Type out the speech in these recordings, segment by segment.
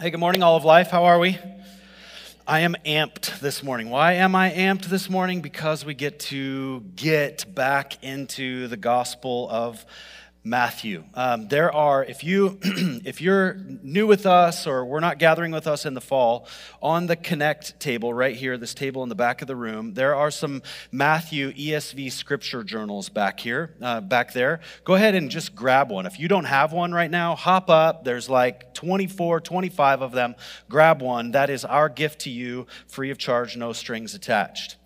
Hey, good morning, all of life. How are we? I am amped this morning. Why am I amped this morning? Because we get to get back into the gospel of Matthew. Um, there are, if you if you're new with us or we're not gathering with us in the fall, on the Connect table right here, this table in the back of the room, there are some Matthew ESV scripture journals back here, uh, back there. Go ahead and just grab one. If you don't have one right now, hop up. There's like 24, 25 of them. Grab one. That is our gift to you, free of charge, no strings attached.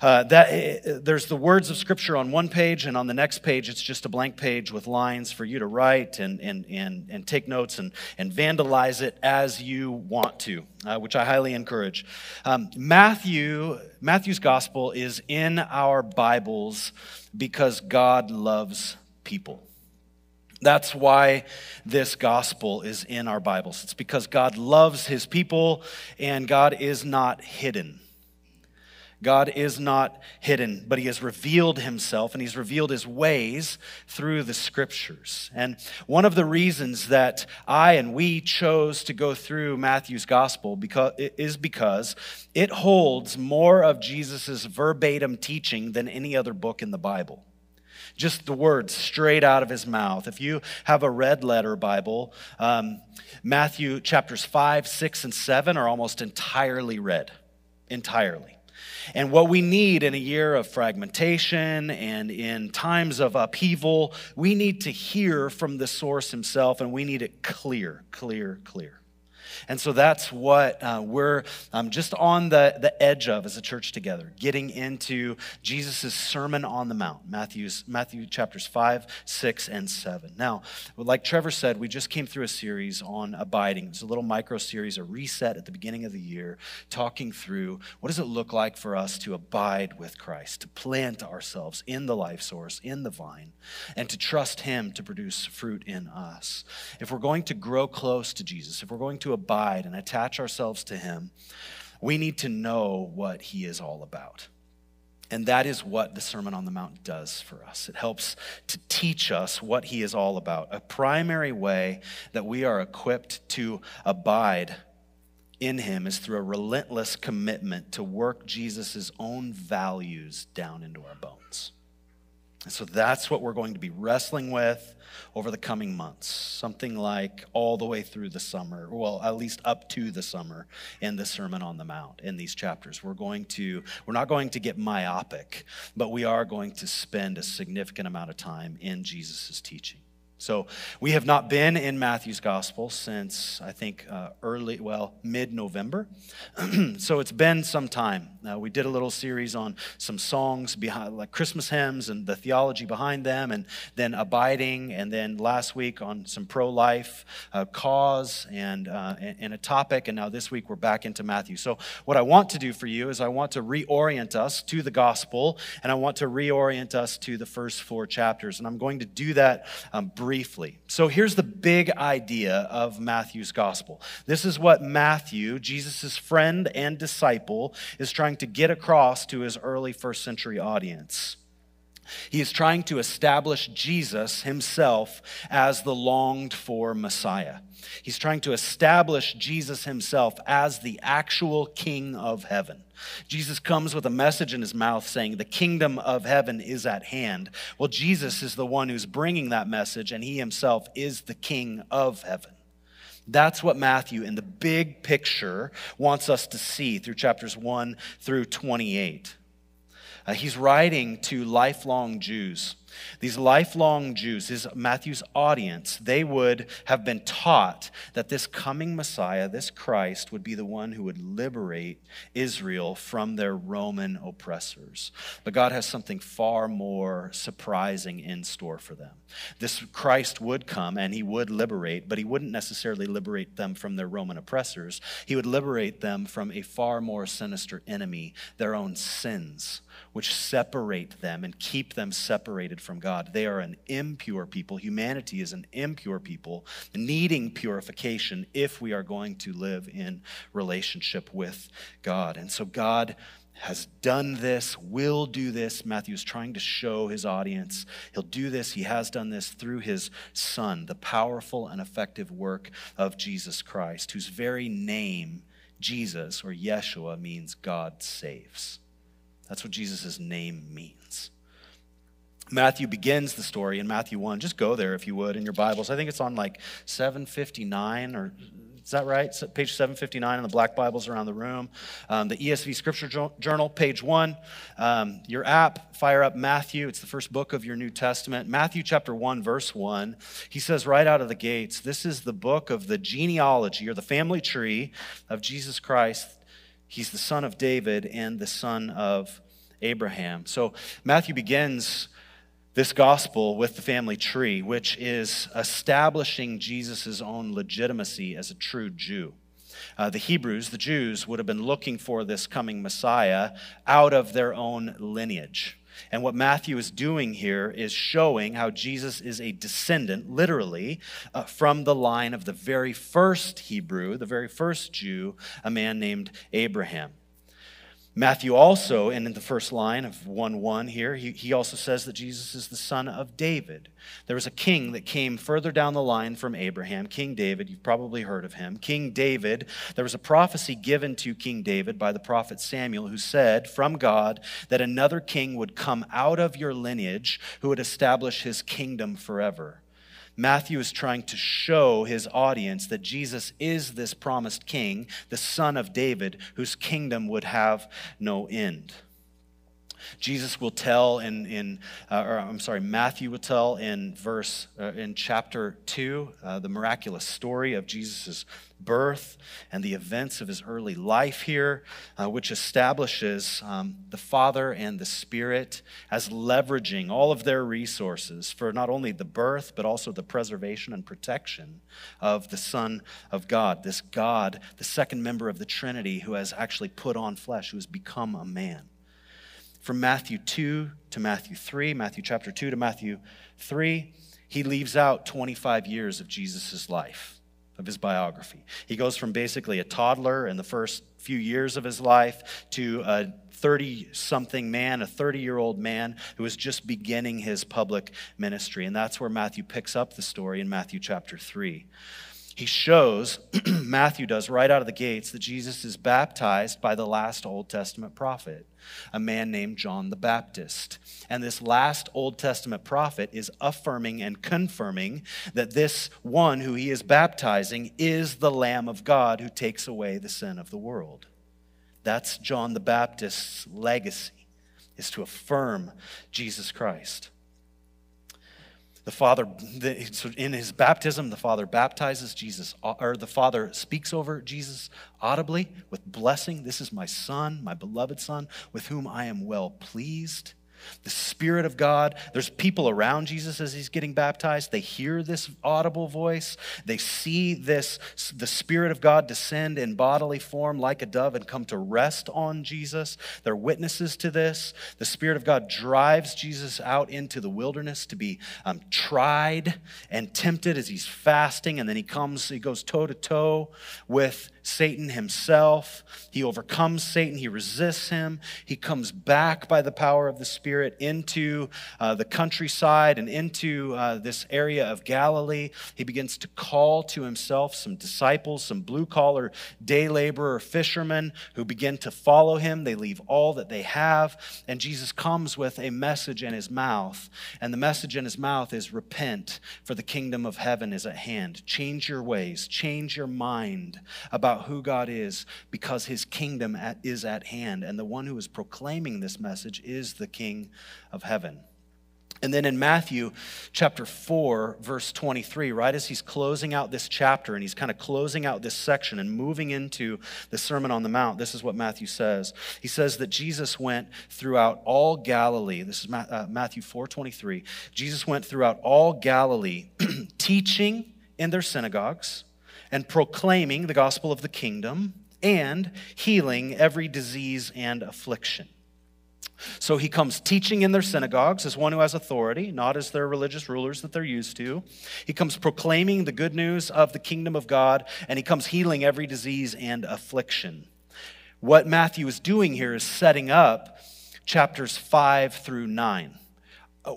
Uh, that, eh, eh, there's the words of Scripture on one page, and on the next page, it's just a blank page with lines for you to write and, and, and, and take notes and, and vandalize it as you want to, uh, which I highly encourage. Um, Matthew, Matthew's gospel is in our Bibles because God loves people. That's why this gospel is in our Bibles. It's because God loves his people and God is not hidden. God is not hidden, but He has revealed Himself and He's revealed His ways through the Scriptures. And one of the reasons that I and we chose to go through Matthew's Gospel because, is because it holds more of Jesus' verbatim teaching than any other book in the Bible just the words straight out of his mouth. If you have a red letter Bible, um, Matthew chapters 5, 6, and 7 are almost entirely red, Entirely. And what we need in a year of fragmentation and in times of upheaval, we need to hear from the source himself and we need it clear, clear, clear. And so that's what uh, we're um, just on the, the edge of as a church together, getting into Jesus' Sermon on the Mount, Matthew's, Matthew chapters 5, 6, and 7. Now, like Trevor said, we just came through a series on abiding. It's a little micro series, a reset at the beginning of the year, talking through what does it look like for us to abide with Christ, to plant ourselves in the life source, in the vine, and to trust Him to produce fruit in us. If we're going to grow close to Jesus, if we're going to abide and attach ourselves to Him, we need to know what He is all about. And that is what the Sermon on the Mount does for us. It helps to teach us what He is all about. A primary way that we are equipped to abide in Him is through a relentless commitment to work Jesus' own values down into our bones. So that's what we're going to be wrestling with over the coming months, something like all the way through the summer, well, at least up to the summer in the Sermon on the Mount in these chapters. We're going to, we're not going to get myopic, but we are going to spend a significant amount of time in Jesus' teaching. So we have not been in Matthew's gospel since I think uh, early, well, mid November. so it's been some time. Uh, we did a little series on some songs behind, like Christmas hymns and the theology behind them, and then abiding, and then last week on some pro life uh, cause and, uh, and a topic. And now this week we're back into Matthew. So what I want to do for you is I want to reorient us to the gospel, and I want to reorient us to the first four chapters. And I'm going to do that um, briefly. So here's the big idea of Matthew's gospel. This is what Matthew, Jesus' friend and disciple, is trying to get across to his early first century audience. He is trying to establish Jesus himself as the longed for Messiah. He's trying to establish Jesus himself as the actual King of heaven. Jesus comes with a message in his mouth saying, The kingdom of heaven is at hand. Well, Jesus is the one who's bringing that message, and he himself is the King of heaven. That's what Matthew, in the big picture, wants us to see through chapters 1 through 28. Uh, he's writing to lifelong Jews. These lifelong Jews, his Matthew's audience, they would have been taught that this coming Messiah, this Christ, would be the one who would liberate Israel from their Roman oppressors. But God has something far more surprising in store for them. This Christ would come and he would liberate, but he wouldn't necessarily liberate them from their Roman oppressors. He would liberate them from a far more sinister enemy, their own sins which separate them and keep them separated from God. They are an impure people. Humanity is an impure people needing purification if we are going to live in relationship with God. And so God has done this, will do this. Matthew is trying to show his audience he'll do this, he has done this through his Son, the powerful and effective work of Jesus Christ, whose very name, Jesus or Yeshua, means God saves. That's what Jesus' name means. Matthew begins the story in Matthew 1. Just go there if you would in your Bibles. I think it's on like 759 or is that right? Page 759 in the black Bibles around the room. Um, the ESV Scripture Journal, page one. Um, your app, fire up Matthew. It's the first book of your New Testament. Matthew chapter 1, verse 1. He says right out of the gates, this is the book of the genealogy or the family tree of Jesus Christ. He's the son of David and the son of Abraham. So Matthew begins this gospel with the family tree, which is establishing Jesus' own legitimacy as a true Jew. Uh, the Hebrews, the Jews, would have been looking for this coming Messiah out of their own lineage. And what Matthew is doing here is showing how Jesus is a descendant, literally, uh, from the line of the very first Hebrew, the very first Jew, a man named Abraham. Matthew also, and in the first line of 1 1 here, he, he also says that Jesus is the son of David. There was a king that came further down the line from Abraham, King David. You've probably heard of him. King David, there was a prophecy given to King David by the prophet Samuel who said from God that another king would come out of your lineage who would establish his kingdom forever. Matthew is trying to show his audience that Jesus is this promised king, the son of David, whose kingdom would have no end. Jesus will tell in, in uh, or I'm sorry, Matthew will tell in verse, uh, in chapter 2, uh, the miraculous story of Jesus' birth and the events of his early life here, uh, which establishes um, the Father and the Spirit as leveraging all of their resources for not only the birth, but also the preservation and protection of the Son of God, this God, the second member of the Trinity who has actually put on flesh, who has become a man from Matthew 2 to Matthew 3, Matthew chapter 2 to Matthew 3, he leaves out 25 years of Jesus' life, of his biography. He goes from basically a toddler in the first few years of his life to a 30 something man, a 30 year old man who is just beginning his public ministry. And that's where Matthew picks up the story in Matthew chapter 3 he shows, Matthew does right out of the gates, that Jesus is baptized by the last Old Testament prophet, a man named John the Baptist. And this last Old Testament prophet is affirming and confirming that this one who he is baptizing is the Lamb of God who takes away the sin of the world. That's John the Baptist's legacy, is to affirm Jesus Christ. The Father, in his baptism, the Father baptizes Jesus, uh, or the Father speaks over Jesus audibly with blessing. This is my Son, my beloved Son, with whom I am well pleased the Spirit of God. There's people around Jesus as he's getting baptized. They hear this audible voice. They see this, the Spirit of God descend in bodily form like a dove and come to rest on Jesus. They're witnesses to this. The Spirit of God drives Jesus out into the wilderness to be um, tried and tempted as he's fasting. And then he comes, he goes toe to toe with Satan himself. He overcomes Satan, he resists him. He comes back by the power of the Spirit into uh, the countryside and into uh, this area of Galilee. He begins to call to himself some disciples, some blue collar day laborer fishermen who begin to follow him. They leave all that they have, and Jesus comes with a message in his mouth. And the message in his mouth is repent, for the kingdom of heaven is at hand. Change your ways, change your mind about about who God is because his kingdom is at hand. And the one who is proclaiming this message is the King of heaven. And then in Matthew chapter 4, verse 23, right as he's closing out this chapter and he's kind of closing out this section and moving into the Sermon on the Mount, this is what Matthew says. He says that Jesus went throughout all Galilee. This is uh, Matthew 4 23. Jesus went throughout all Galilee, teaching in their synagogues and proclaiming the gospel of the kingdom and healing every disease and affliction. So he comes teaching in their synagogues as one who has authority, not as their religious rulers that they're used to. He comes proclaiming the good news of the kingdom of God, and he comes healing every disease and affliction. What Matthew is doing here is setting up chapters 5 through 9 uh,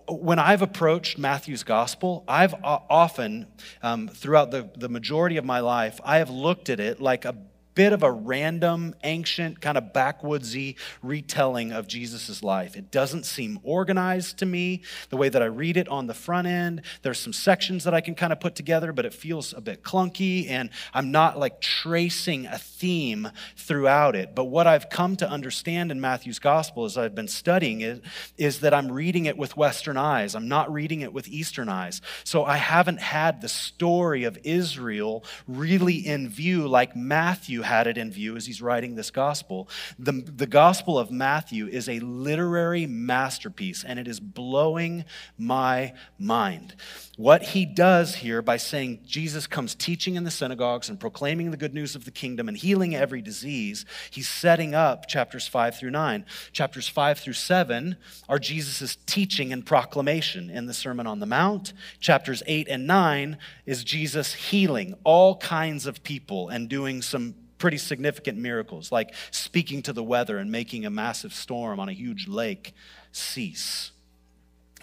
when I've approached Matthew's gospel, I've often, um, throughout the, the majority of my life, I have looked at it like a bit of a random, ancient, kind of backwoodsy retelling of Jesus' life. It doesn't seem organized to me the way that I read it on the front end. There's some sections that I can kind of put together, but it feels a bit clunky, and I'm not like tracing a theme throughout it. But what I've come to understand in Matthew's gospel as I've been studying it is that I'm reading it with Western eyes. I'm not reading it with Eastern eyes. So I haven't had the story of Israel really in view like Matthew had it in view as he's writing this gospel. The, the Gospel of Matthew is a literary masterpiece, and it is blowing my mind. What he does here by saying Jesus comes teaching in the synagogues and proclaiming the good news of the kingdom and healing every disease, he's setting up chapters 5 through 9. Chapters 5 through 7 are Jesus' teaching and proclamation in the Sermon on the Mount. Chapters 8 and 9 is Jesus healing all kinds of people and doing some pretty significant miracles, like speaking to the weather and making a massive storm on a huge lake cease.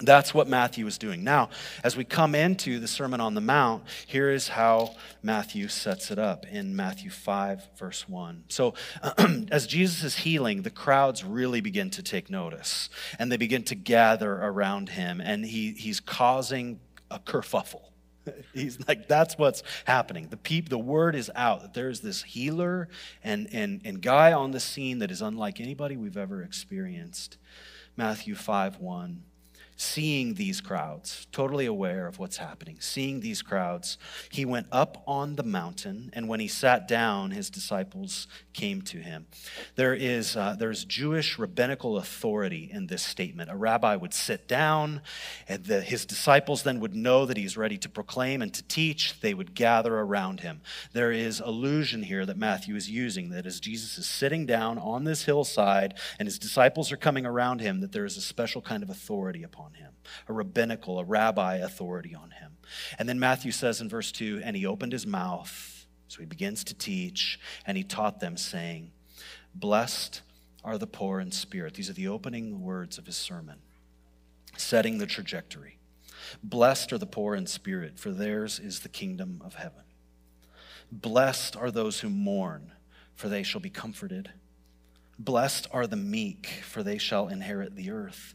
That's what Matthew is doing. Now, as we come into the Sermon on the Mount, here is how Matthew sets it up in Matthew 5, verse 1. So, as Jesus is healing, the crowds really begin to take notice and they begin to gather around him, and he, he's causing a kerfuffle. He's like, that's what's happening. The peep, the word is out that there's this healer and, and, and guy on the scene that is unlike anybody we've ever experienced. Matthew 5 1 seeing these crowds, totally aware of what's happening, seeing these crowds, he went up on the mountain, and when he sat down, his disciples came to him. There is uh, there's Jewish rabbinical authority in this statement. A rabbi would sit down, and the, his disciples then would know that he's ready to proclaim and to teach. They would gather around him. There is allusion here that Matthew is using that as Jesus is sitting down on this hillside and his disciples are coming around him, that there is a special kind of authority upon on him, a rabbinical, a rabbi authority on him. And then Matthew says in verse 2 and he opened his mouth, so he begins to teach, and he taught them, saying, Blessed are the poor in spirit. These are the opening words of his sermon, setting the trajectory. Blessed are the poor in spirit, for theirs is the kingdom of heaven. Blessed are those who mourn, for they shall be comforted. Blessed are the meek, for they shall inherit the earth.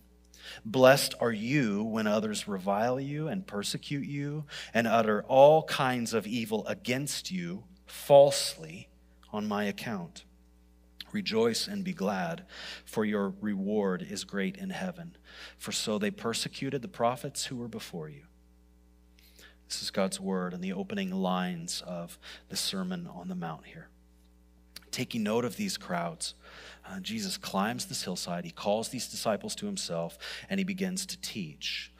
Blessed are you when others revile you and persecute you and utter all kinds of evil against you falsely on my account. Rejoice and be glad, for your reward is great in heaven. For so they persecuted the prophets who were before you. This is God's word in the opening lines of the Sermon on the Mount here. Taking note of these crowds, uh, Jesus climbs this hillside, he calls these disciples to himself, and he begins to teach.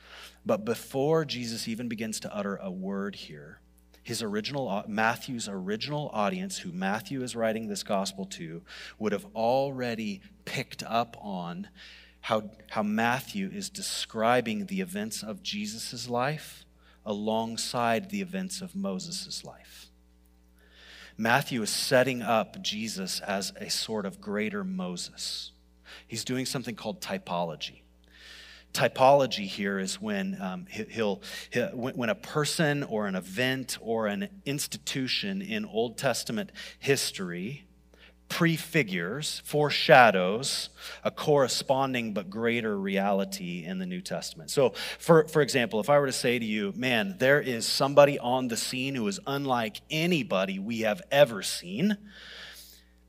But before Jesus even begins to utter a word here, his original Matthew's original audience who Matthew is writing this gospel to would have already picked up on how, how Matthew is describing the events of Jesus' life alongside the events of Moses' life. Matthew is setting up Jesus as a sort of greater Moses. He's doing something called typology. Typology here is when um, he'll, he'll, when a person or an event or an institution in Old Testament history prefigures, foreshadows a corresponding but greater reality in the New Testament. So, for, for example, if I were to say to you, man, there is somebody on the scene who is unlike anybody we have ever seen,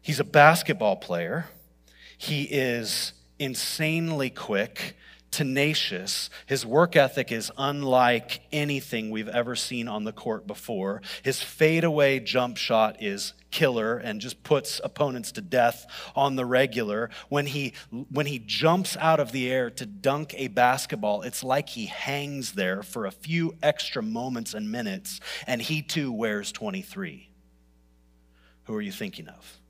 he's a basketball player, he is insanely quick tenacious. His work ethic is unlike anything we've ever seen on the court before. His fadeaway jump shot is killer and just puts opponents to death on the regular. When he, when he jumps out of the air to dunk a basketball, it's like he hangs there for a few extra moments and minutes, and he too wears 23. Who are you thinking of?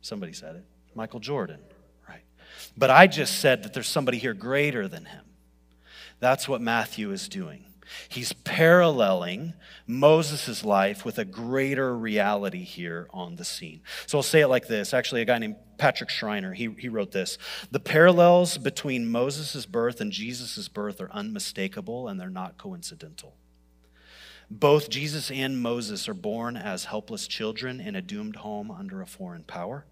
Somebody said it. Michael Jordan. Right? But I just said that there's somebody here greater than him. That's what Matthew is doing. He's paralleling Moses' life with a greater reality here on the scene. So I'll say it like this. Actually, a guy named Patrick Schreiner, he, he wrote this. The parallels between Moses' birth and Jesus' birth are unmistakable and they're not coincidental. Both Jesus and Moses are born as helpless children in a doomed home under a foreign power.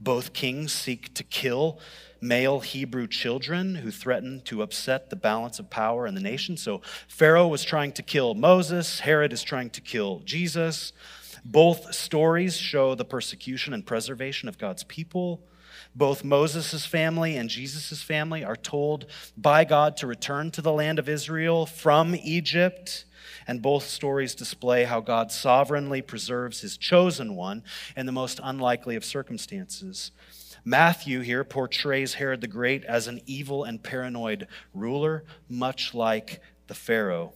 Both kings seek to kill male Hebrew children who threaten to upset the balance of power in the nation. So Pharaoh was trying to kill Moses, Herod is trying to kill Jesus. Both stories show the persecution and preservation of God's people. Both Moses' family and Jesus' family are told by God to return to the land of Israel from Egypt. And both stories display how God sovereignly preserves his chosen one in the most unlikely of circumstances. Matthew here portrays Herod the Great as an evil and paranoid ruler, much like the Pharaoh.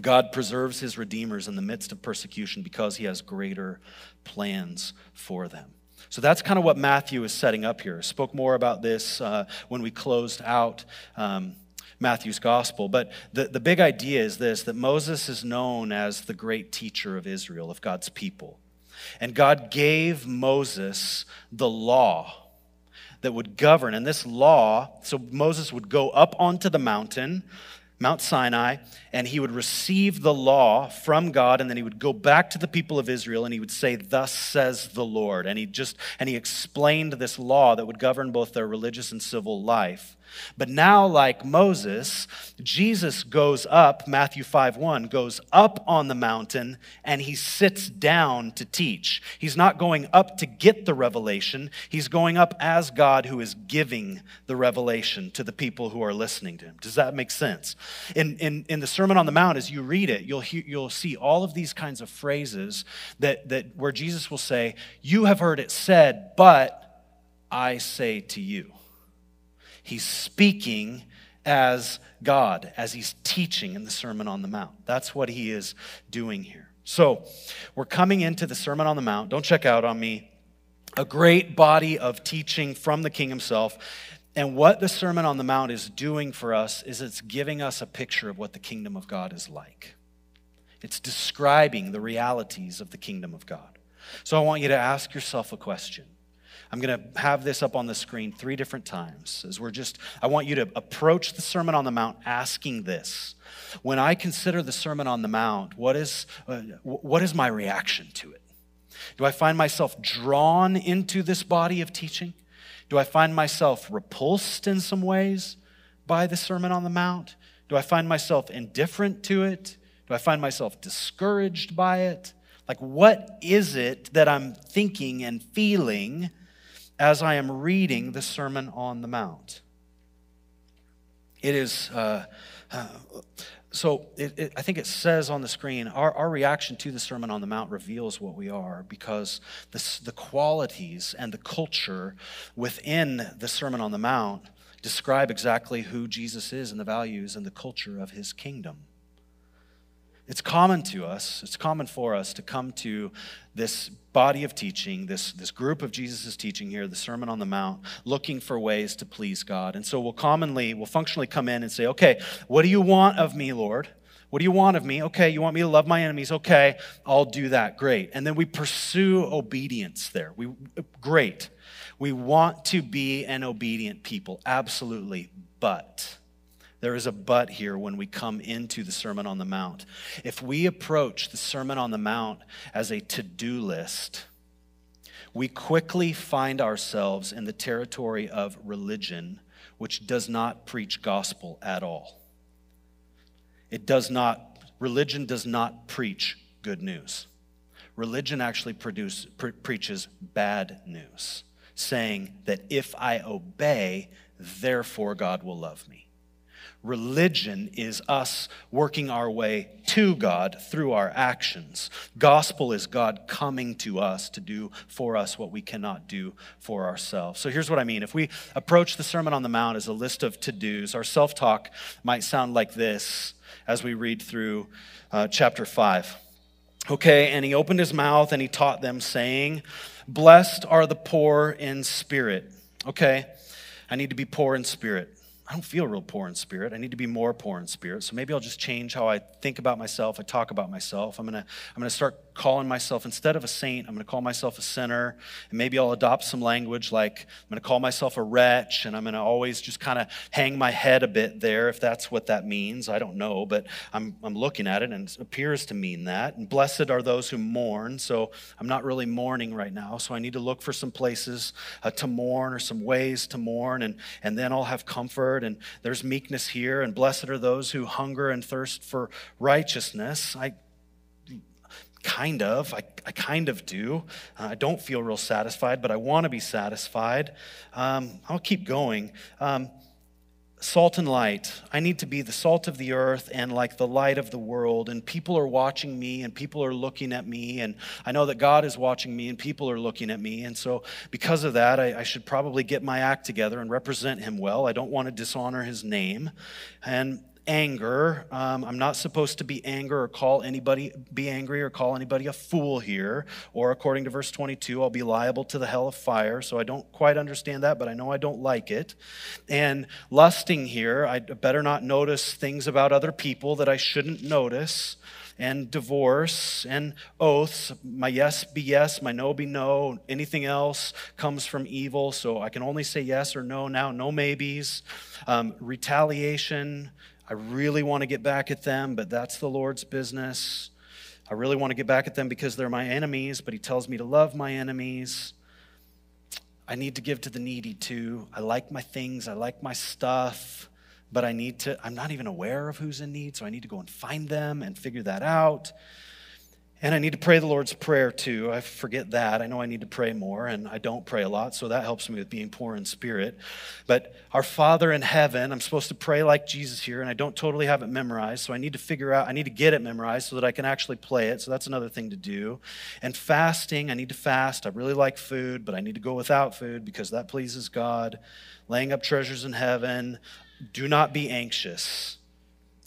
God preserves his redeemers in the midst of persecution because he has greater plans for them. So that's kind of what Matthew is setting up here. Spoke more about this uh, when we closed out um, Matthew's gospel. But the, the big idea is this that Moses is known as the great teacher of Israel, of God's people. And God gave Moses the law that would govern. And this law, so Moses would go up onto the mountain, Mount Sinai, and he would receive the law from God, and then he would go back to the people of Israel and he would say, Thus says the Lord. And he just and he explained this law that would govern both their religious and civil life. But now, like Moses, Jesus goes up, Matthew 5 1, goes up on the mountain and he sits down to teach. He's not going up to get the revelation, he's going up as God who is giving the revelation to the people who are listening to him. Does that make sense? In, in, in the Sermon on the Mount, as you read it, you'll, hear, you'll see all of these kinds of phrases that, that where Jesus will say, You have heard it said, but I say to you. He's speaking as God, as he's teaching in the Sermon on the Mount. That's what he is doing here. So, we're coming into the Sermon on the Mount. Don't check out on me. A great body of teaching from the King himself. And what the Sermon on the Mount is doing for us is it's giving us a picture of what the kingdom of God is like. It's describing the realities of the kingdom of God. So I want you to ask yourself a question I'm going to have this up on the screen three different times as we're just, I want you to approach the Sermon on the Mount asking this. When I consider the Sermon on the Mount, what is, uh, what is my reaction to it? Do I find myself drawn into this body of teaching? Do I find myself repulsed in some ways by the Sermon on the Mount? Do I find myself indifferent to it? Do I find myself discouraged by it? Like, what is it that I'm thinking and feeling as I am reading the Sermon on the Mount. It is, uh, uh, so it, it, I think it says on the screen, our, our reaction to the Sermon on the Mount reveals what we are because the, the qualities and the culture within the Sermon on the Mount describe exactly who Jesus is and the values and the culture of his kingdom. It's common to us, it's common for us to come to this body of teaching, this, this group of Jesus' teaching here, the Sermon on the Mount, looking for ways to please God. And so we'll commonly, we'll functionally come in and say, okay, what do you want of me, Lord? What do you want of me? Okay, you want me to love my enemies? Okay, I'll do that. Great. And then we pursue obedience there. We great. We want to be an obedient people. Absolutely. But there is a but here when we come into the Sermon on the Mount. If we approach the Sermon on the Mount as a to do list, we quickly find ourselves in the territory of religion, which does not preach gospel at all. It does not, religion does not preach good news. Religion actually produce, pre- preaches bad news, saying that if I obey, therefore God will love me. Religion is us working our way to God through our actions. Gospel is God coming to us to do for us what we cannot do for ourselves. So here's what I mean. If we approach the Sermon on the Mount as a list of to dos, our self talk might sound like this as we read through uh, chapter 5. Okay, and he opened his mouth and he taught them, saying, Blessed are the poor in spirit. Okay, I need to be poor in spirit. I don't feel real poor in spirit. I need to be more poor in spirit. So maybe I'll just change how I think about myself, I talk about myself. I'm to I'm to start calling myself instead of a saint, I'm going to call myself a sinner. And maybe I'll adopt some language like I'm going to call myself a wretch and I'm going to always just kind of hang my head a bit there if that's what that means. I don't know, but I'm I'm looking at it and it appears to mean that. And blessed are those who mourn. So I'm not really mourning right now, so I need to look for some places uh, to mourn or some ways to mourn and and then I'll have comfort and there's meekness here, and blessed are those who hunger and thirst for righteousness. I kind of, I, I kind of do. Uh, I don't feel real satisfied, but I want to be satisfied. Um, I'll keep going. Um, salt and light. I need to be the salt of the earth and like the light of the world. And people are watching me and people are looking at me. And I know that God is watching me and people are looking at me. And so, because of that, I, I should probably get my act together and represent him well. I don't want to dishonor his name. And anger. Um, I'm not supposed to be anger or call anybody be angry or call anybody a fool here. Or according to verse 22, I'll be liable to the hell of fire. So I don't quite understand that, but I know I don't like it. And lusting here, I better not notice things about other people that I shouldn't notice. And divorce and oaths. My yes be yes, my no be no. Anything else comes from evil. So I can only say yes or no now, no maybes. Um, retaliation, I really want to get back at them, but that's the Lord's business. I really want to get back at them because they're my enemies, but He tells me to love my enemies. I need to give to the needy too. I like my things, I like my stuff, but I need to, I'm not even aware of who's in need, so I need to go and find them and figure that out. And I need to pray the Lord's Prayer too. I forget that. I know I need to pray more, and I don't pray a lot, so that helps me with being poor in spirit. But our Father in heaven, I'm supposed to pray like Jesus here, and I don't totally have it memorized, so I need to figure out, I need to get it memorized so that I can actually play it. So that's another thing to do. And fasting, I need to fast. I really like food, but I need to go without food because that pleases God. Laying up treasures in heaven. Do not be anxious.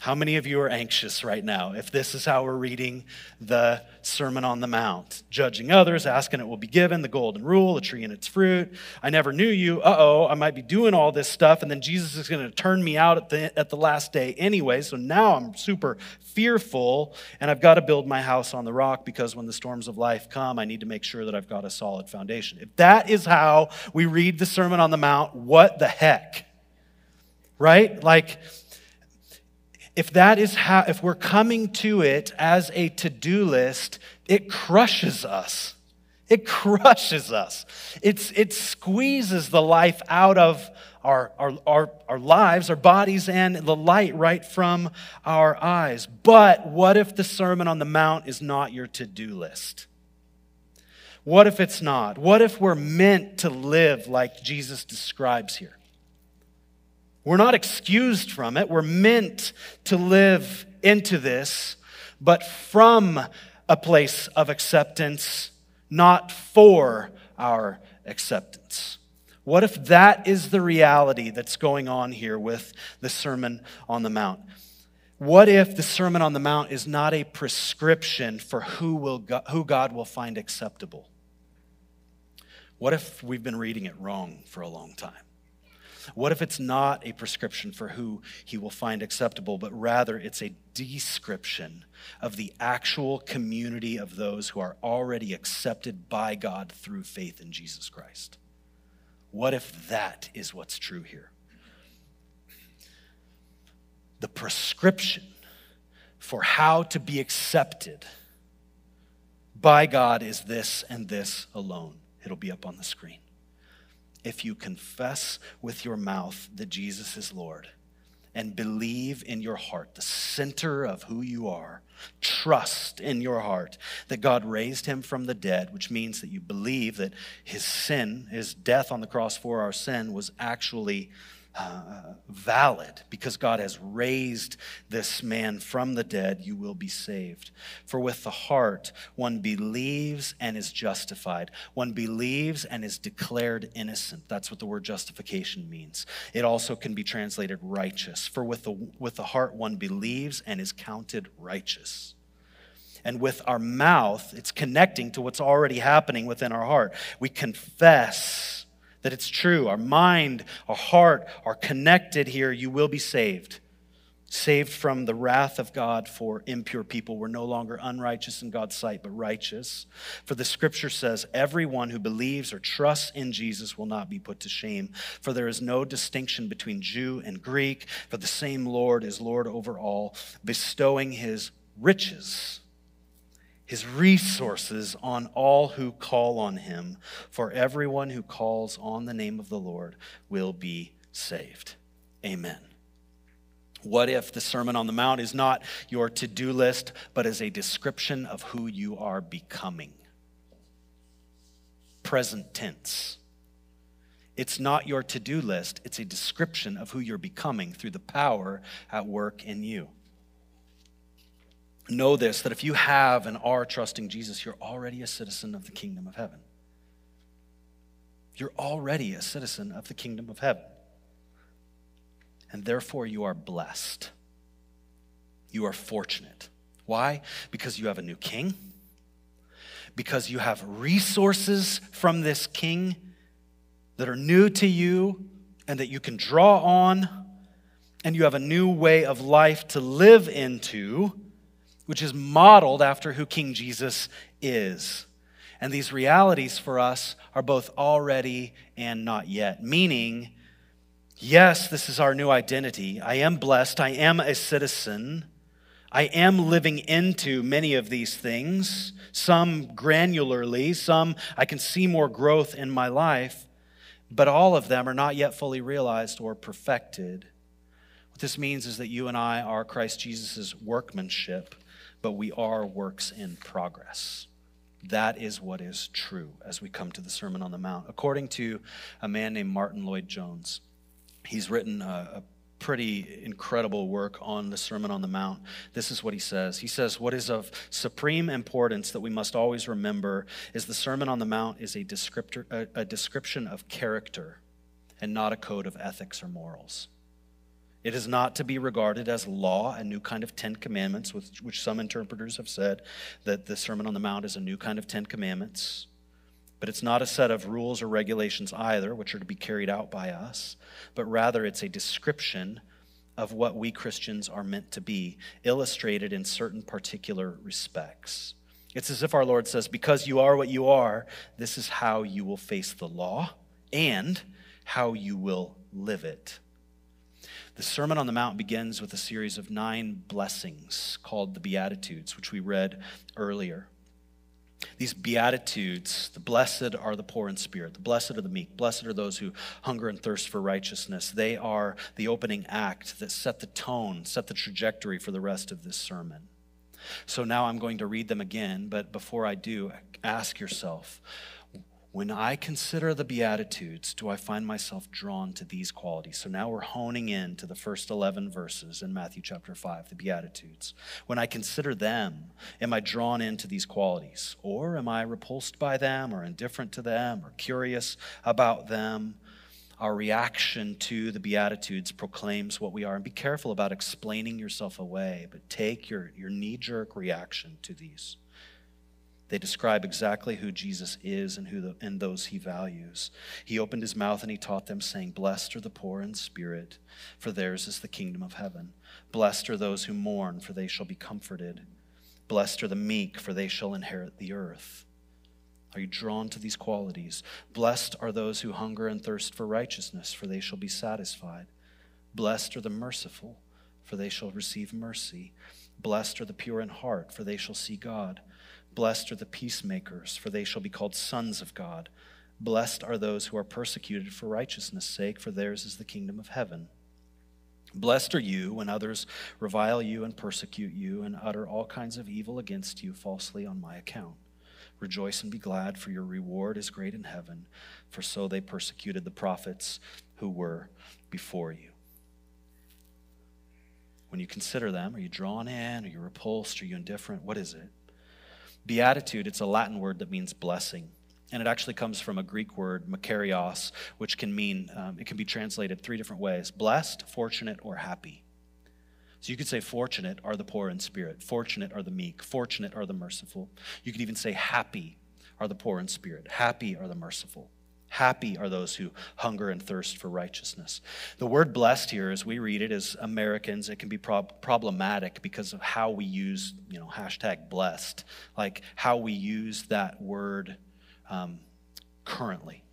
How many of you are anxious right now if this is how we're reading the Sermon on the Mount? Judging others, asking it will be given, the golden rule, a tree and its fruit. I never knew you. Uh oh, I might be doing all this stuff, and then Jesus is going to turn me out at the, at the last day anyway. So now I'm super fearful, and I've got to build my house on the rock because when the storms of life come, I need to make sure that I've got a solid foundation. If that is how we read the Sermon on the Mount, what the heck? Right? Like, if that is how, if we're coming to it as a to do list, it crushes us. It crushes us. It's, it squeezes the life out of our, our, our, our lives, our bodies, and the light right from our eyes. But what if the Sermon on the Mount is not your to do list? What if it's not? What if we're meant to live like Jesus describes here? We're not excused from it. We're meant to live into this, but from a place of acceptance, not for our acceptance. What if that is the reality that's going on here with the Sermon on the Mount? What if the Sermon on the Mount is not a prescription for who, will who God will find acceptable? What if we've been reading it wrong for a long time? What if it's not a prescription for who he will find acceptable, but rather it's a description of the actual community of those who are already accepted by God through faith in Jesus Christ? What if that is what's true here? The prescription for how to be accepted by God is this and this alone. It'll be up on the screen if you confess with your mouth that Jesus is Lord and believe in your heart, the center of who you are, trust in your heart that God raised him from the dead, which means that you believe that his sin, his death on the cross for our sin, was actually uh, valid because God has raised this man from the dead, you will be saved. For with the heart one believes and is justified. One believes and is declared innocent. That's what the word justification means. It also can be translated righteous. For with the, with the heart one believes and is counted righteous. And with our mouth, it's connecting to what's already happening within our heart. We confess that it's true. Our mind, our heart are connected here. You will be saved. Saved from the wrath of God for impure people. We're no longer unrighteous in God's sight, but righteous. For the scripture says, Everyone who believes or trusts in Jesus will not be put to shame. For there is no distinction between Jew and Greek, for the same Lord is Lord over all, bestowing his riches his resources on all who call on him, for everyone who calls on the name of the Lord will be saved. Amen. What if the Sermon on the Mount is not your to do list, but is a description of who you are becoming? Present tense. It's not your to do list, it's a description of who you're becoming through the power at work in you know this that if you have and are trusting Jesus, you're already a citizen of the kingdom of heaven. You're already a citizen of the kingdom of heaven. And therefore, you are blessed. You are fortunate. Why? Because you have a new king, because you have resources from this king that are new to you and that you can draw on, and you have a new way of life to live into which is modeled after who King Jesus is. And these realities for us are both already and not yet, meaning, yes, this is our new identity. I am blessed, I am a citizen. I am living into many of these things, some granularly, some I can see more growth in my life, but all of them are not yet fully realized or perfected. What this means is that you and I are Christ Jesus' workmanship but we are works in progress. That is what is true as we come to the Sermon on the Mount. According to a man named Martyn Lloyd-Jones, he's written a, a pretty incredible work on the Sermon on the Mount. This is what he says. He says, What is of supreme importance that we must always remember is the Sermon on the Mount is a, descriptor, a, a description of character and not a code of ethics or morals. It is not to be regarded as law, a new kind of Ten Commandments, which, which some interpreters have said that the Sermon on the Mount is a new kind of Ten Commandments. But it's not a set of rules or regulations either, which are to be carried out by us, but rather it's a description of what we Christians are meant to be, illustrated in certain particular respects. It's as if our Lord says, Because you are what you are, this is how you will face the law and how you will live it. The Sermon on the Mount begins with a series of nine blessings called the Beatitudes, which we read earlier. These Beatitudes, the blessed are the poor in spirit, the blessed are the meek, blessed are those who hunger and thirst for righteousness. They are the opening act that set the tone, set the trajectory for the rest of this sermon. So now I'm going to read them again, but before I do, ask yourself when I consider the Beatitudes, do I find myself drawn to these qualities? So now we're honing in to the first 11 verses in Matthew chapter 5, the Beatitudes. When I consider them, am I drawn into these qualities? Or am I repulsed by them, or indifferent to them, or curious about them? Our reaction to the Beatitudes proclaims what we are. And be careful about explaining yourself away, but take your, your knee jerk reaction to these. They describe exactly who Jesus is and, who the, and those he values. He opened his mouth and he taught them, saying, Blessed are the poor in spirit, for theirs is the kingdom of heaven. Blessed are those who mourn, for they shall be comforted. Blessed are the meek, for they shall inherit the earth. Are you drawn to these qualities? Blessed are those who hunger and thirst for righteousness, for they shall be satisfied. Blessed are the merciful, for they shall receive mercy. Blessed are the pure in heart, for they shall see God. Blessed are the peacemakers, for they shall be called sons of God. Blessed are those who are persecuted for righteousness' sake, for theirs is the kingdom of heaven. Blessed are you when others revile you and persecute you and utter all kinds of evil against you falsely on my account. Rejoice and be glad, for your reward is great in heaven, for so they persecuted the prophets who were before you. When you consider them, are you drawn in? Are you repulsed? Are you indifferent? What is it? Beatitude, it's a Latin word that means blessing. And it actually comes from a Greek word, makarios, which can mean, um, it can be translated three different ways blessed, fortunate, or happy. So you could say, fortunate are the poor in spirit, fortunate are the meek, fortunate are the merciful. You could even say, happy are the poor in spirit, happy are the merciful. Happy are those who hunger and thirst for righteousness. The word blessed here, as we read it as Americans, it can be prob- problematic because of how we use, you know, hashtag blessed, like how we use that word um, currently.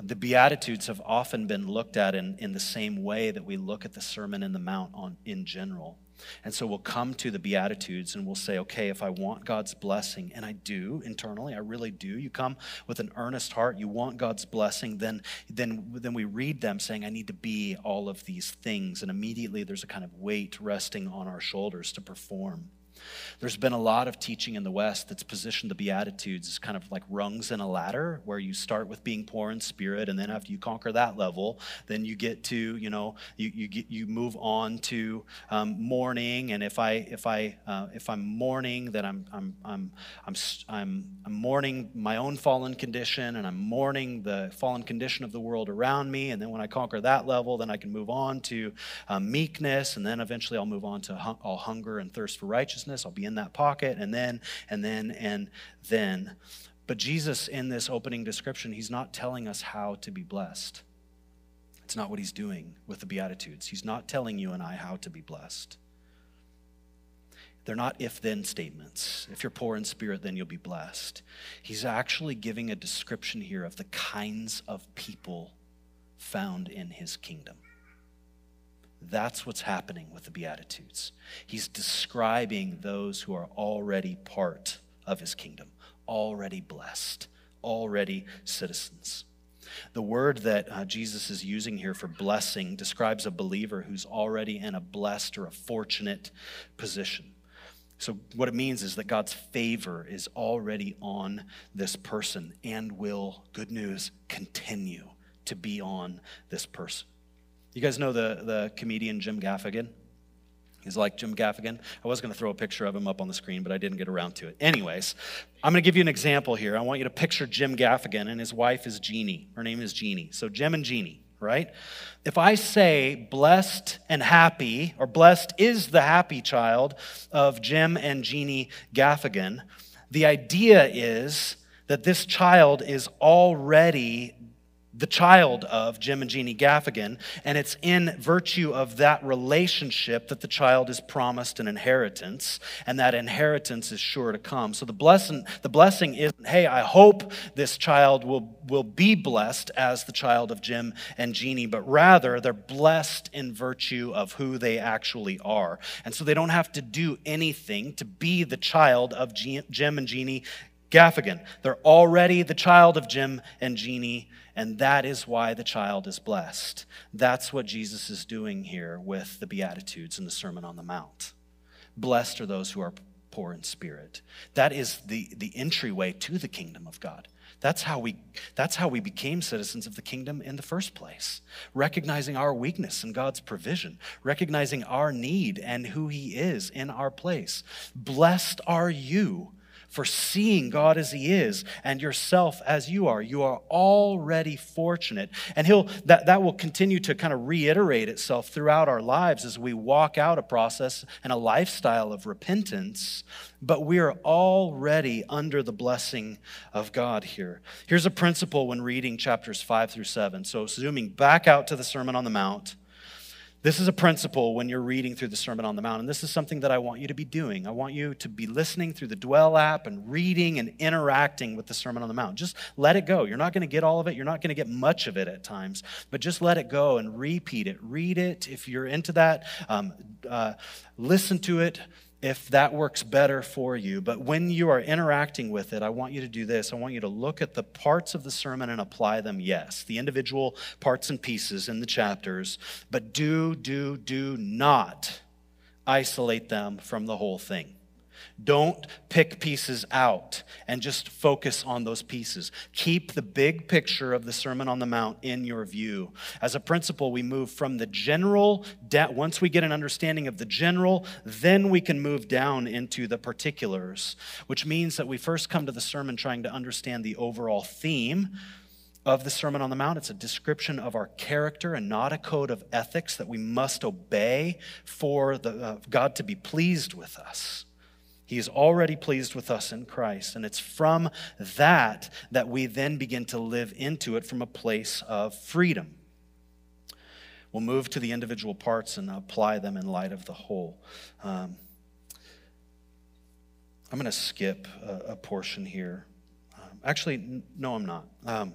The Beatitudes have often been looked at in, in the same way that we look at the Sermon in the Mount on, in general. And so we'll come to the Beatitudes and we'll say, okay, if I want God's blessing, and I do internally, I really do, you come with an earnest heart, you want God's blessing, then, then, then we read them saying, I need to be all of these things. And immediately there's a kind of weight resting on our shoulders to perform. There's been a lot of teaching in the West that's positioned the Beatitudes as kind of like rungs in a ladder, where you start with being poor in spirit, and then after you conquer that level, then you get to, you know, you, you, get, you move on to um, mourning. And if, I, if, I, uh, if I'm mourning, then I'm, I'm, I'm, I'm, I'm, mourning my own fallen condition, and I'm mourning the fallen condition of the world around me. And then when I conquer that level, then I can move on to um, meekness, and then eventually I'll move on to I'll hunger and thirst for righteousness I'll be in that pocket, and then, and then, and then. But Jesus, in this opening description, he's not telling us how to be blessed. It's not what he's doing with the Beatitudes. He's not telling you and I how to be blessed. They're not if then statements. If you're poor in spirit, then you'll be blessed. He's actually giving a description here of the kinds of people found in his kingdom. That's what's happening with the Beatitudes. He's describing those who are already part of his kingdom, already blessed, already citizens. The word that uh, Jesus is using here for blessing describes a believer who's already in a blessed or a fortunate position. So, what it means is that God's favor is already on this person and will, good news, continue to be on this person. You guys know the, the comedian Jim Gaffigan? He's like Jim Gaffigan. I was going to throw a picture of him up on the screen, but I didn't get around to it. Anyways, I'm going to give you an example here. I want you to picture Jim Gaffigan, and his wife is Jeannie. Her name is Jeannie. So, Jim and Jeannie, right? If I say blessed and happy, or blessed is the happy child of Jim and Jeannie Gaffigan, the idea is that this child is already the child of Jim and Jeannie Gaffigan, and it's in virtue of that relationship that the child is promised an inheritance, and that inheritance is sure to come. So the blessing, the blessing is, hey, I hope this child will, will be blessed as the child of Jim and Jeannie, but rather they're blessed in virtue of who they actually are. And so they don't have to do anything to be the child of Jim and Jeannie Gaffigan. They're already the child of Jim and Jeannie and that is why the child is blessed. That's what Jesus is doing here with the Beatitudes and the Sermon on the Mount. Blessed are those who are poor in spirit. That is the, the entryway to the kingdom of God. That's how, we, that's how we became citizens of the kingdom in the first place. Recognizing our weakness and God's provision, recognizing our need and who He is in our place. Blessed are you for seeing God as He is and yourself as you are. You are already fortunate. And He'll that, that will continue to kind of reiterate itself throughout our lives as we walk out a process and a lifestyle of repentance. But we are already under the blessing of God here. Here's a principle when reading chapters five through seven. So zooming back out to the Sermon on the Mount. This is a principle when you're reading through the Sermon on the Mount, and this is something that I want you to be doing. I want you to be listening through the Dwell app and reading and interacting with the Sermon on the Mount. Just let it go. You're not going to get all of it, you're not going to get much of it at times, but just let it go and repeat it. Read it if you're into that. Um, uh, listen to it if that works better for you. But when you are interacting with it, I want you to do this. I want you to look at the parts of the sermon and apply them, yes, the individual parts and pieces in the chapters, but do, do, do not isolate them from the whole thing. Don't pick pieces out and just focus on those pieces. Keep the big picture of the Sermon on the Mount in your view. As a principle, we move from the general, once we get an understanding of the general, then we can move down into the particulars, which means that we first come to the sermon trying to understand the overall theme of the Sermon on the Mount. It's a description of our character and not a code of ethics that we must obey for the, uh, God to be pleased with us. He is already pleased with us in Christ. And it's from that that we then begin to live into it from a place of freedom. We'll move to the individual parts and apply them in light of the whole. Um, I'm going to skip a, a, portion here. Um, actually, no, I'm not. Um,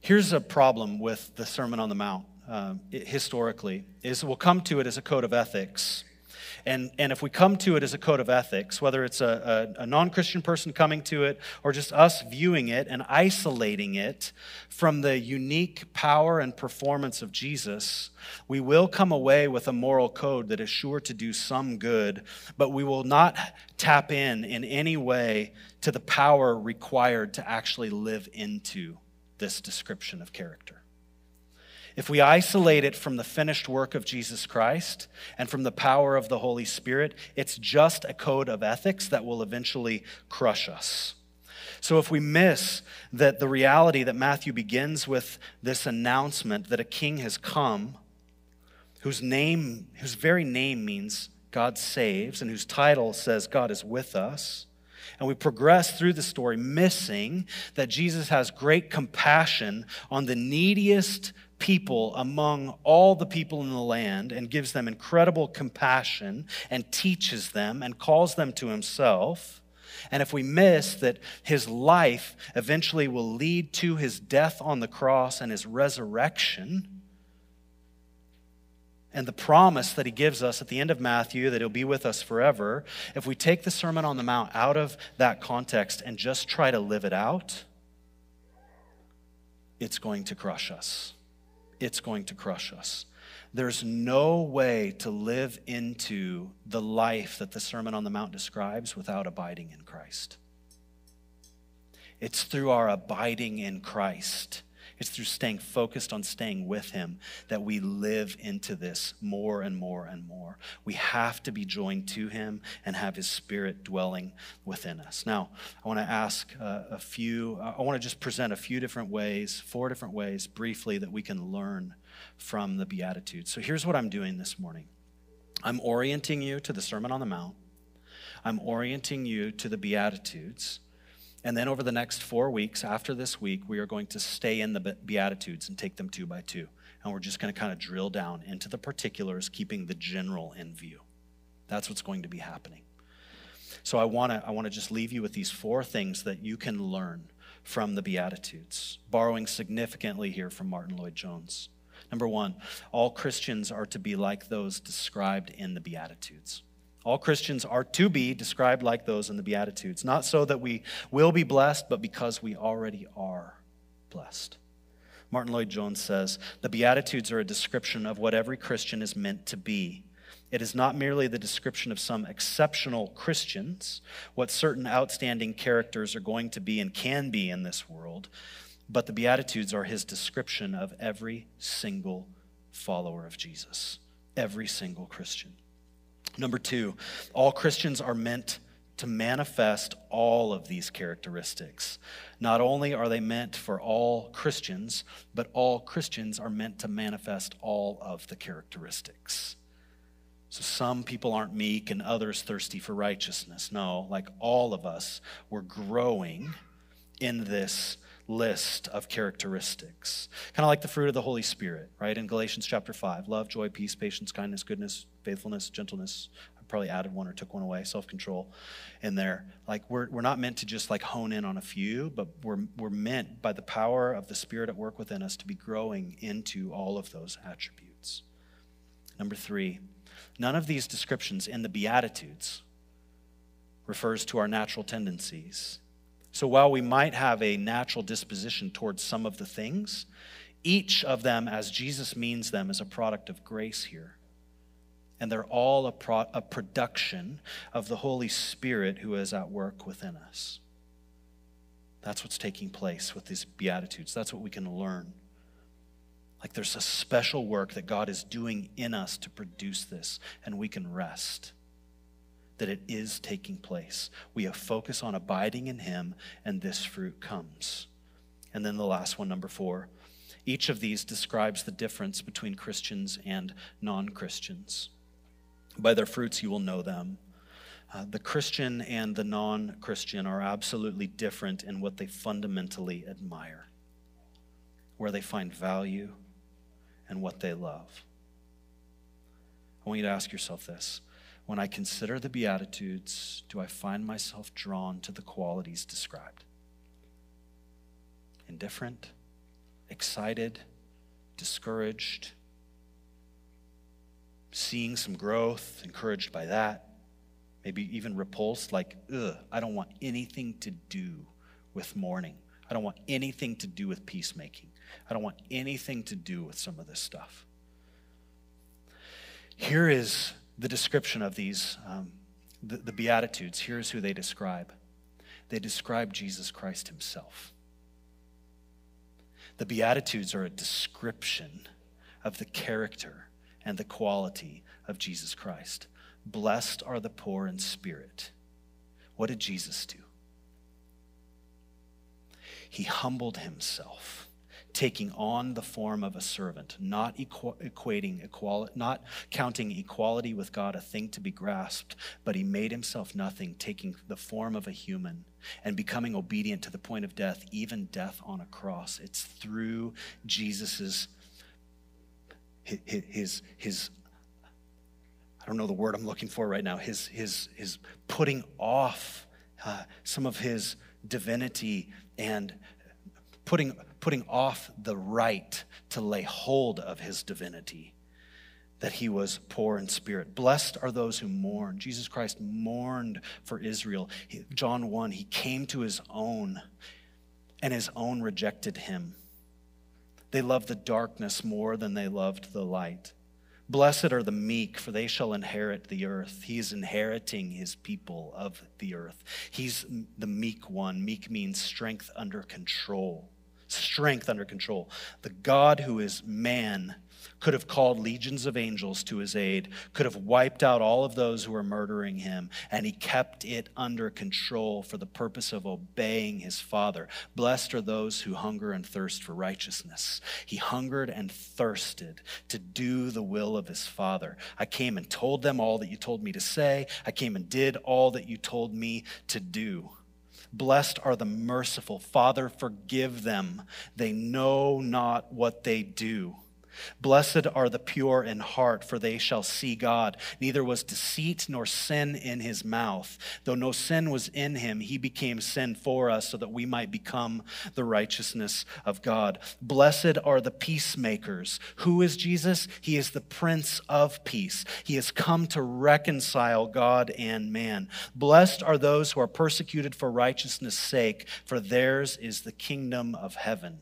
here's a problem with the Sermon on the Mount um, it, historically is we'll come to it as a code of ethics and, and if we come to it as a code of ethics, whether it's a, a, a non Christian person coming to it or just us viewing it and isolating it from the unique power and performance of Jesus, we will come away with a moral code that is sure to do some good, but we will not tap in in any way to the power required to actually live into this description of character. If we isolate it from the finished work of Jesus Christ and from the power of the Holy Spirit, it's just a code of ethics that will eventually crush us. So if we miss that the reality that Matthew begins with this announcement that a king has come whose name whose very name means God saves and whose title says God is with us, and we progress through the story missing that Jesus has great compassion on the neediest people among all the people in the land and gives them incredible compassion and teaches them and calls them to himself. And if we miss that his life eventually will lead to his death on the cross and his resurrection, and the promise that he gives us at the end of Matthew that he'll be with us forever, if we take the Sermon on the Mount out of that context and just try to live it out, it's going to crush us it's going to crush us. There's no way to live into the life that the Sermon on the Mount describes without abiding in Christ. It's through our abiding in Christ it's through staying focused on staying with Him that we live into this more and more and more. We have to be joined to Him and have His Spirit dwelling within us. Now, I want to ask uh, a few, I want to just present a few different ways, four different ways briefly that we can learn from the Beatitudes. So here's what I'm doing this morning I'm orienting you to the Sermon on the Mount, I'm orienting you to the Beatitudes. And then over the next four weeks, after this week, we are going to stay in the Beatitudes and take them two by two. And we're just going to kind of drill down into the particulars, keeping the general in view. That's what's going to be happening. So I want to I want to just leave you with these four things that you can learn from the Beatitudes, borrowing significantly here from Martyn Lloyd-Jones. Number one, all Christians are to be like those described in the Beatitudes. All Christians are to be described like those in the Beatitudes, not so that we will be blessed, but because we already are blessed. Martyn Lloyd-Jones says the Beatitudes are a description of what every Christian is meant to be. It is not merely the description of some exceptional Christians, what certain outstanding characters are going to be and can be in this world, but the Beatitudes are his description of every single follower of Jesus, every single Christian. Number two, all Christians are meant to manifest all of these characteristics. Not only are they meant for all Christians, but all Christians are meant to manifest all of the characteristics. So some people aren't meek and others thirsty for righteousness. No, like all of us, we're growing in this list of characteristics. Kind of like the fruit of the Holy Spirit, right? In Galatians chapter 5 love, joy, peace, patience, kindness, goodness, faithfulness, gentleness. I probably added one or took one away, self control in there. Like we're, we're not meant to just like hone in on a few, but we're, we're meant by the power of the Spirit at work within us to be growing into all of those attributes. Number three, none of these descriptions in the Beatitudes refers to our natural tendencies so while we might have a natural disposition towards some of the things, each of them, as Jesus means them, is a product of grace here. And they're all a, pro- a production of the Holy Spirit who is at work within us. That's what's taking place with these Beatitudes. That's what we can learn. Like there's a special work that God is doing in us to produce this, and we can rest that it is taking place. We have focus on abiding in Him, and this fruit comes. And then the last one, number four. Each of these describes the difference between Christians and non Christians. By their fruits you will know them. Uh, the Christian and the non Christian are absolutely different in what they fundamentally admire, where they find value, and what they love. I want you to ask yourself this. When I consider the Beatitudes, do I find myself drawn to the qualities described? Indifferent, excited, discouraged, seeing some growth, encouraged by that, maybe even repulsed, like, ugh, I don't want anything to do with mourning. I don't want anything to do with peacemaking. I don't want anything to do with some of this stuff. Here is the description of these, um, the, the Beatitudes. Here's who they describe they describe Jesus Christ himself. The Beatitudes are a description of the character and the quality of Jesus Christ. Blessed are the poor in spirit. What did Jesus do? He humbled himself taking on the form of a servant, not equ- equating equality, not counting equality with God a thing to be grasped, but he made himself nothing, taking the form of a human and becoming obedient to the point of death, even death on a cross. It's through Jesus's his his, his I don't know the word I'm looking for right now. His his his putting off uh, some of his divinity and putting putting off the right to lay hold of his divinity, that he was poor in spirit. Blessed are those who mourn. Jesus Christ mourned for Israel. John 1, he came to his own, and his own rejected him. They loved the darkness more than they loved the light. Blessed are the meek, for they shall inherit the earth. He is inheriting his people of the earth. He's the meek one. Meek means strength under control strength under control. The God who is man could have called legions of angels to his aid, could have wiped out all of those who were murdering him, and he kept it under control for the purpose of obeying his Father. Blessed are those who hunger and thirst for righteousness. He hungered and thirsted to do the will of his Father. I came and told them all that you told me to say, I came and did all that you told me to do. Blessed are the merciful. Father, forgive them. They know not what they do. Blessed are the pure in heart, for they shall see God. Neither was deceit nor sin in his mouth. Though no sin was in him, he became sin for us so that we might become the righteousness of God. Blessed are the peacemakers. Who is Jesus? He is the Prince of Peace. He has come to reconcile God and man. Blessed are those who are persecuted for righteousness' sake, for theirs is the kingdom of heaven.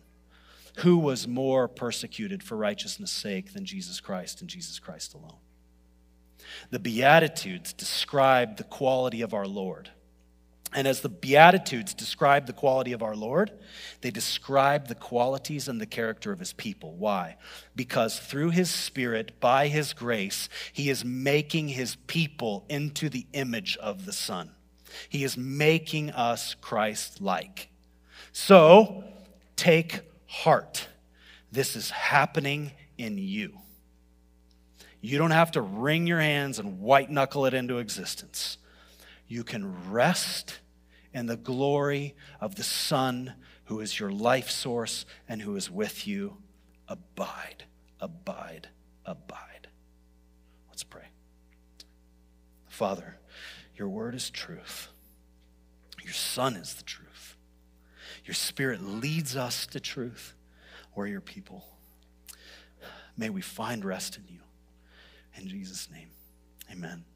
Who was more persecuted for righteousness' sake than Jesus Christ and Jesus Christ alone? The Beatitudes describe the quality of our Lord. And as the Beatitudes describe the quality of our Lord, they describe the qualities and the character of his people. Why? Because through his Spirit, by his grace, he is making his people into the image of the Son. He is making us Christ like. So, take heart. This is happening in you. You don't have to wring your hands and white knuckle it into existence. You can rest in the glory of the Son who is your life source and who is with you. Abide, abide, abide. Let's pray. Father, your word is truth. Your Son is the truth. Your Spirit leads us to truth. We're your people. May we find rest in you. In Jesus' name, amen.